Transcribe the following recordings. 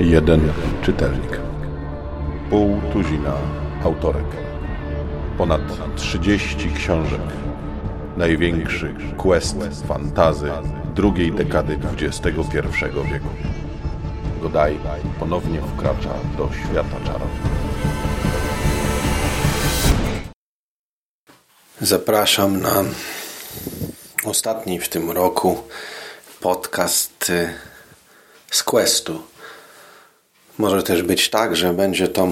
Jeden czytelnik. Pół tuzina autorek. Ponad 30 książek. Największy quest fantazy drugiej dekady XXI wieku. Godaj ponownie wkracza do świata czarów. Zapraszam na ostatni w tym roku podcast y, z Questu. Może też być tak, że będzie to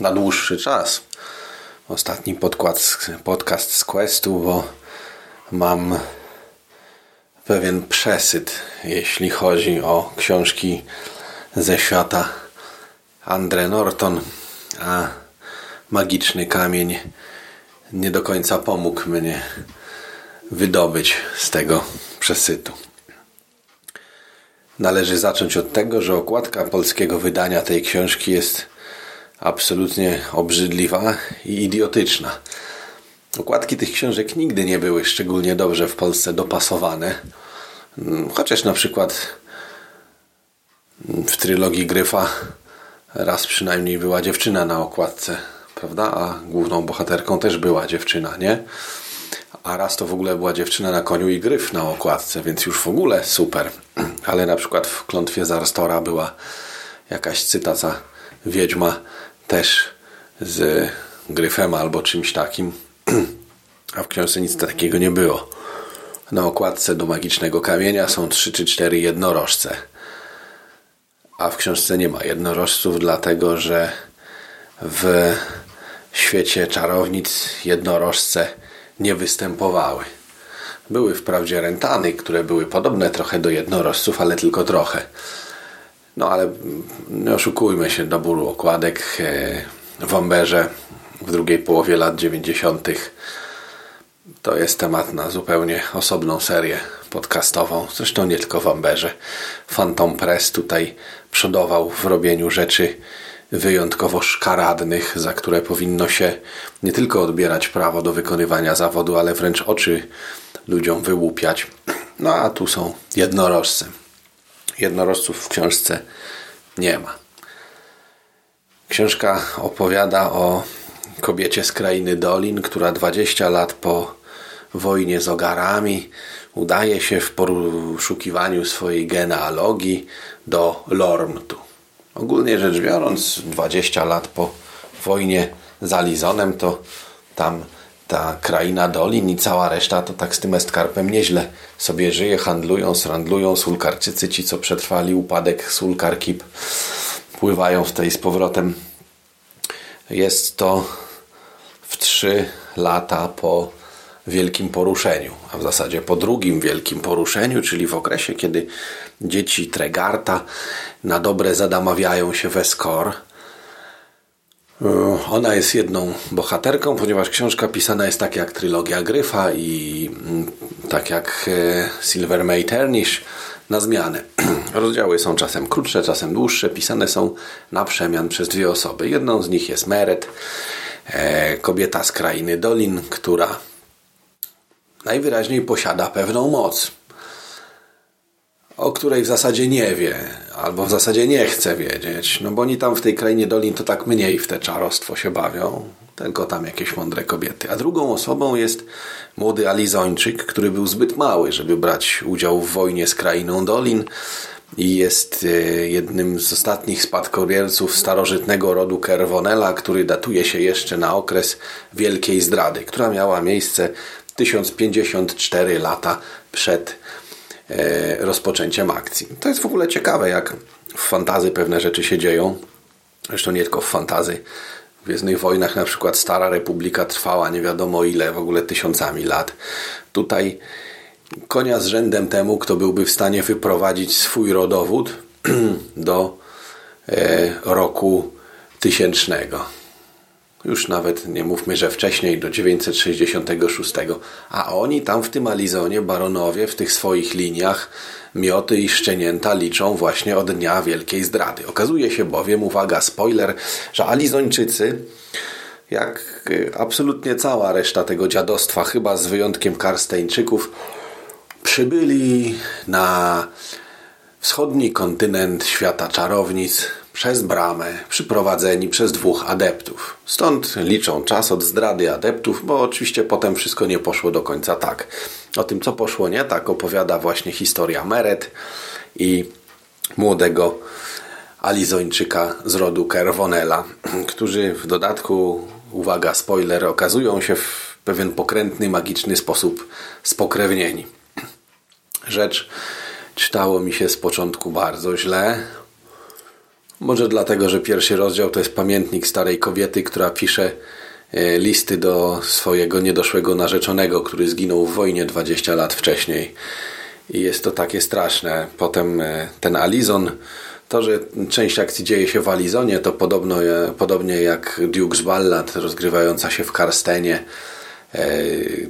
na dłuższy czas. Ostatni podkład, podcast z Questu, bo mam pewien przesyt, jeśli chodzi o książki ze świata Andre Norton, a magiczny kamień nie do końca pomógł mnie wydobyć z tego przesytu. Należy zacząć od tego, że okładka polskiego wydania tej książki jest absolutnie obrzydliwa i idiotyczna. Okładki tych książek nigdy nie były szczególnie dobrze w Polsce dopasowane. Chociaż na przykład w trylogii Gryfa raz przynajmniej była dziewczyna na okładce, prawda? A główną bohaterką też była dziewczyna, nie? A raz to w ogóle była dziewczyna na koniu i gryf na okładce, więc już w ogóle super. Ale na przykład w klątwie Zarstora była jakaś cytaca wiedźma też z gryfem albo czymś takim. A w książce nic takiego nie było. Na okładce do magicznego kamienia są trzy czy cztery jednorożce. A w książce nie ma jednorożców, dlatego że w świecie czarownic jednorożce nie występowały. Były wprawdzie rentany, które były podobne trochę do jednorożców, ale tylko trochę. No ale nie oszukujmy się, dobór okładek e, w w drugiej połowie lat 90. to jest temat na zupełnie osobną serię podcastową. Zresztą nie tylko w Amberze. Phantom Press tutaj przodował w robieniu rzeczy wyjątkowo szkaradnych, za które powinno się nie tylko odbierać prawo do wykonywania zawodu, ale wręcz oczy ludziom wyłupiać. No a tu są jednorożce. Jednorożców w książce nie ma. Książka opowiada o kobiecie z krainy Dolin, która 20 lat po wojnie z ogarami udaje się w poszukiwaniu swojej genealogii do Lormtu. Ogólnie rzecz biorąc, 20 lat po wojnie z Alizonem, to tam ta kraina Dolin i cała reszta to tak z tym Estkarpem nieźle sobie żyje, handlują, srandlują, sulkarczycy, ci co przetrwali upadek sulkarkip, pływają w tej z powrotem. Jest to w trzy lata po wielkim poruszeniu, a w zasadzie po drugim wielkim poruszeniu, czyli w okresie, kiedy dzieci Tregarta na dobre zadamawiają się w Eskor. E, ona jest jedną bohaterką, ponieważ książka pisana jest tak jak trylogia Gryfa i mm, tak jak e, Silver May Ternish na zmianę. Rozdziały są czasem krótsze, czasem dłuższe, pisane są na przemian przez dwie osoby. Jedną z nich jest Meret, e, kobieta z krainy Dolin, która najwyraźniej posiada pewną moc, o której w zasadzie nie wie, albo w zasadzie nie chce wiedzieć, no bo oni tam w tej krainie Dolin to tak mniej w te czarostwo się bawią, tylko tam jakieś mądre kobiety. A drugą osobą jest młody Alizończyk, który był zbyt mały, żeby brać udział w wojnie z krainą Dolin i jest e, jednym z ostatnich spadkobierców starożytnego rodu Kerwonela, który datuje się jeszcze na okres Wielkiej Zdrady, która miała miejsce 1054 lata przed rozpoczęciem akcji. To jest w ogóle ciekawe, jak w fantazy pewne rzeczy się dzieją. Zresztą nie tylko w fantazy. W Gwiezdnych Wojnach na przykład Stara Republika trwała nie wiadomo ile, w ogóle tysiącami lat. Tutaj konia z rzędem temu, kto byłby w stanie wyprowadzić swój rodowód do e, roku tysięcznego już nawet nie mówmy, że wcześniej, do 966, a oni tam w tym Alizonie, baronowie, w tych swoich liniach mioty i szczenięta liczą właśnie od dnia wielkiej zdrady. Okazuje się bowiem, uwaga, spoiler, że Alizończycy jak y, absolutnie cała reszta tego dziadostwa, chyba z wyjątkiem Karsteńczyków, przybyli na wschodni kontynent świata czarownic przez bramę, przyprowadzeni przez dwóch adeptów. Stąd liczą czas od zdrady adeptów, bo oczywiście potem wszystko nie poszło do końca tak. O tym, co poszło nie tak, opowiada właśnie historia Meret i młodego Alizończyka z rodu Kerwonela, którzy w dodatku, uwaga, spoiler, okazują się w pewien pokrętny, magiczny sposób spokrewnieni. Rzecz czytało mi się z początku bardzo źle. Może dlatego, że pierwszy rozdział to jest pamiętnik starej kobiety, która pisze e, listy do swojego niedoszłego narzeczonego, który zginął w wojnie 20 lat wcześniej. I jest to takie straszne. Potem e, ten Alizon, to, że część akcji dzieje się w Alizonie, to podobno, e, podobnie jak Duke's Ballad rozgrywająca się w Karstenie.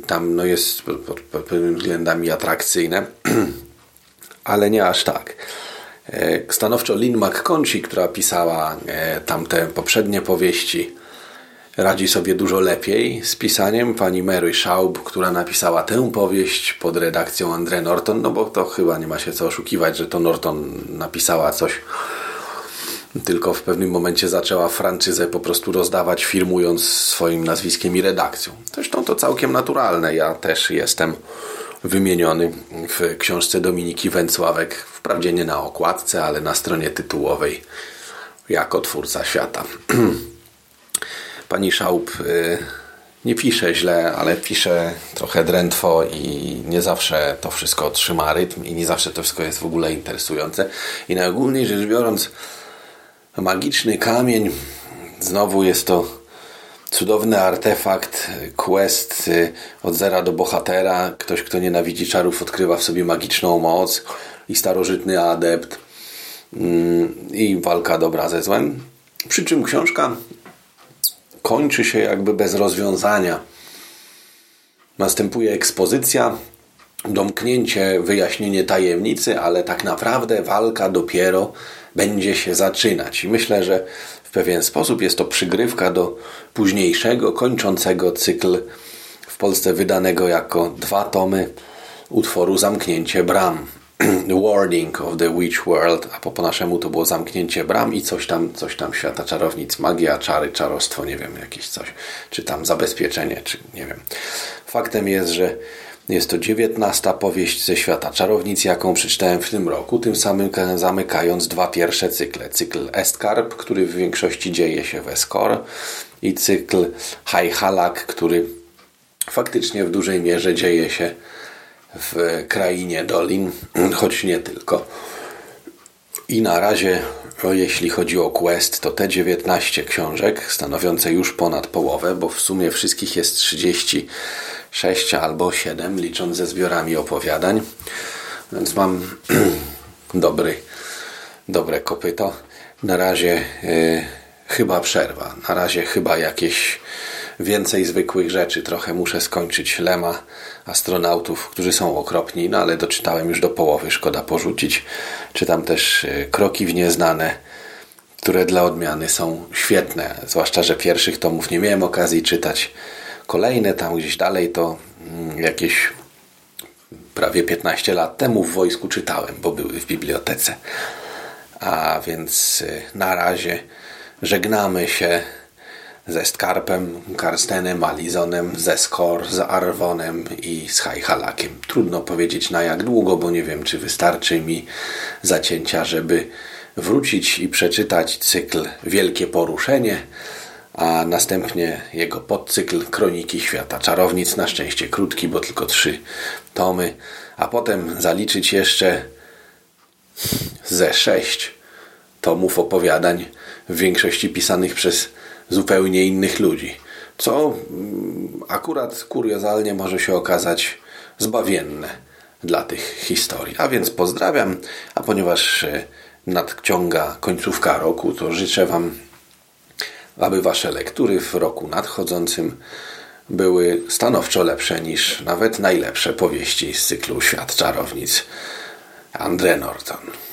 Tam no, jest pod pewnymi względami atrakcyjne. ale nie aż tak. E, stanowczo Lynn McConchy, która pisała e, tamte poprzednie powieści, radzi sobie dużo lepiej z pisaniem. Pani Mary Schaub, która napisała tę powieść pod redakcją Andre Norton, no bo to chyba nie ma się co oszukiwać, że to Norton napisała coś, tylko w pewnym momencie zaczęła franczyzę po prostu rozdawać, firmując swoim nazwiskiem i redakcją. Zresztą to całkiem naturalne. Ja też jestem wymieniony w książce Dominiki Węcławek, wprawdzie nie na okładce, ale na stronie tytułowej jako twórca świata. Pani Schaub y, nie pisze źle, ale pisze trochę drętwo i nie zawsze to wszystko trzyma rytm i nie zawsze to wszystko jest w ogóle interesujące. I najogólniej rzecz biorąc, magiczny kamień znowu jest to cudowny artefakt, quest y, od zera do bohatera. Ktoś, kto nienawidzi czarów, odkrywa w sobie magiczną moc i starożytny adept mm, i walka dobra ze złem. Przy czym książka kończy się jakby bez rozwiązania. Następuje ekspozycja, domknięcie, wyjaśnienie tajemnicy, ale tak naprawdę walka dopiero będzie się zaczynać. I myślę, że pewien sposób. Jest to przygrywka do późniejszego, kończącego cykl w Polsce wydanego jako dwa tomy utworu Zamknięcie Bram. Warding of the Witch World, a po, po naszemu to było Zamknięcie Bram i coś tam, coś tam świata czarownic, magia, czary, czarostwo, nie wiem, jakieś coś, czy tam zabezpieczenie, czy nie wiem. Faktem jest, że jest to dziewiętnasta powieść ze świata czarownic, jaką przeczytałem w tym roku, tym samym zamykając dwa pierwsze cykle. Cykl Estkarp, który w większości dzieje się w Eskor i cykl Halak, który faktycznie w dużej mierze dzieje się w krainie Dolin, choć nie tylko. I na razie, jeśli chodzi o Quest, to te 19 książek, stanowiące już ponad połowę, bo w sumie wszystkich jest 30 6 albo 7, licząc ze zbiorami opowiadań. Więc mam dobry, dobre kopyto. Na razie y, chyba przerwa. Na razie chyba jakieś więcej zwykłych rzeczy. Trochę muszę skończyć Lema astronautów, którzy są okropni, no ale doczytałem już do połowy, szkoda porzucić. Czytam też y, Kroki w nieznane, które dla odmiany są świetne. Zwłaszcza, że pierwszych tomów nie miałem okazji czytać. Kolejne tam gdzieś dalej to mm, jakieś prawie 15 lat temu w wojsku czytałem, bo były w bibliotece. A więc y, na razie żegnamy się ze Skarpem, Karstenem, Alizonem, ze Skor, z Arwonem i z Hajhalakiem. Trudno powiedzieć na jak długo, bo nie wiem, czy wystarczy mi zacięcia, żeby wrócić i przeczytać cykl Wielkie Poruszenie a następnie jego podcykl Kroniki Świata. Czarownic, na szczęście krótki, bo tylko trzy tomy, a potem zaliczyć jeszcze ze sześć tomów opowiadań, w większości pisanych przez zupełnie innych ludzi, co mm, akurat kuriozalnie może się okazać zbawienne dla tych historii. A więc pozdrawiam, a ponieważ e, nadciąga końcówka roku, to życzę Wam aby Wasze lektury w roku nadchodzącym były stanowczo lepsze niż nawet najlepsze powieści z cyklu Świat Czarownic Andre Norton.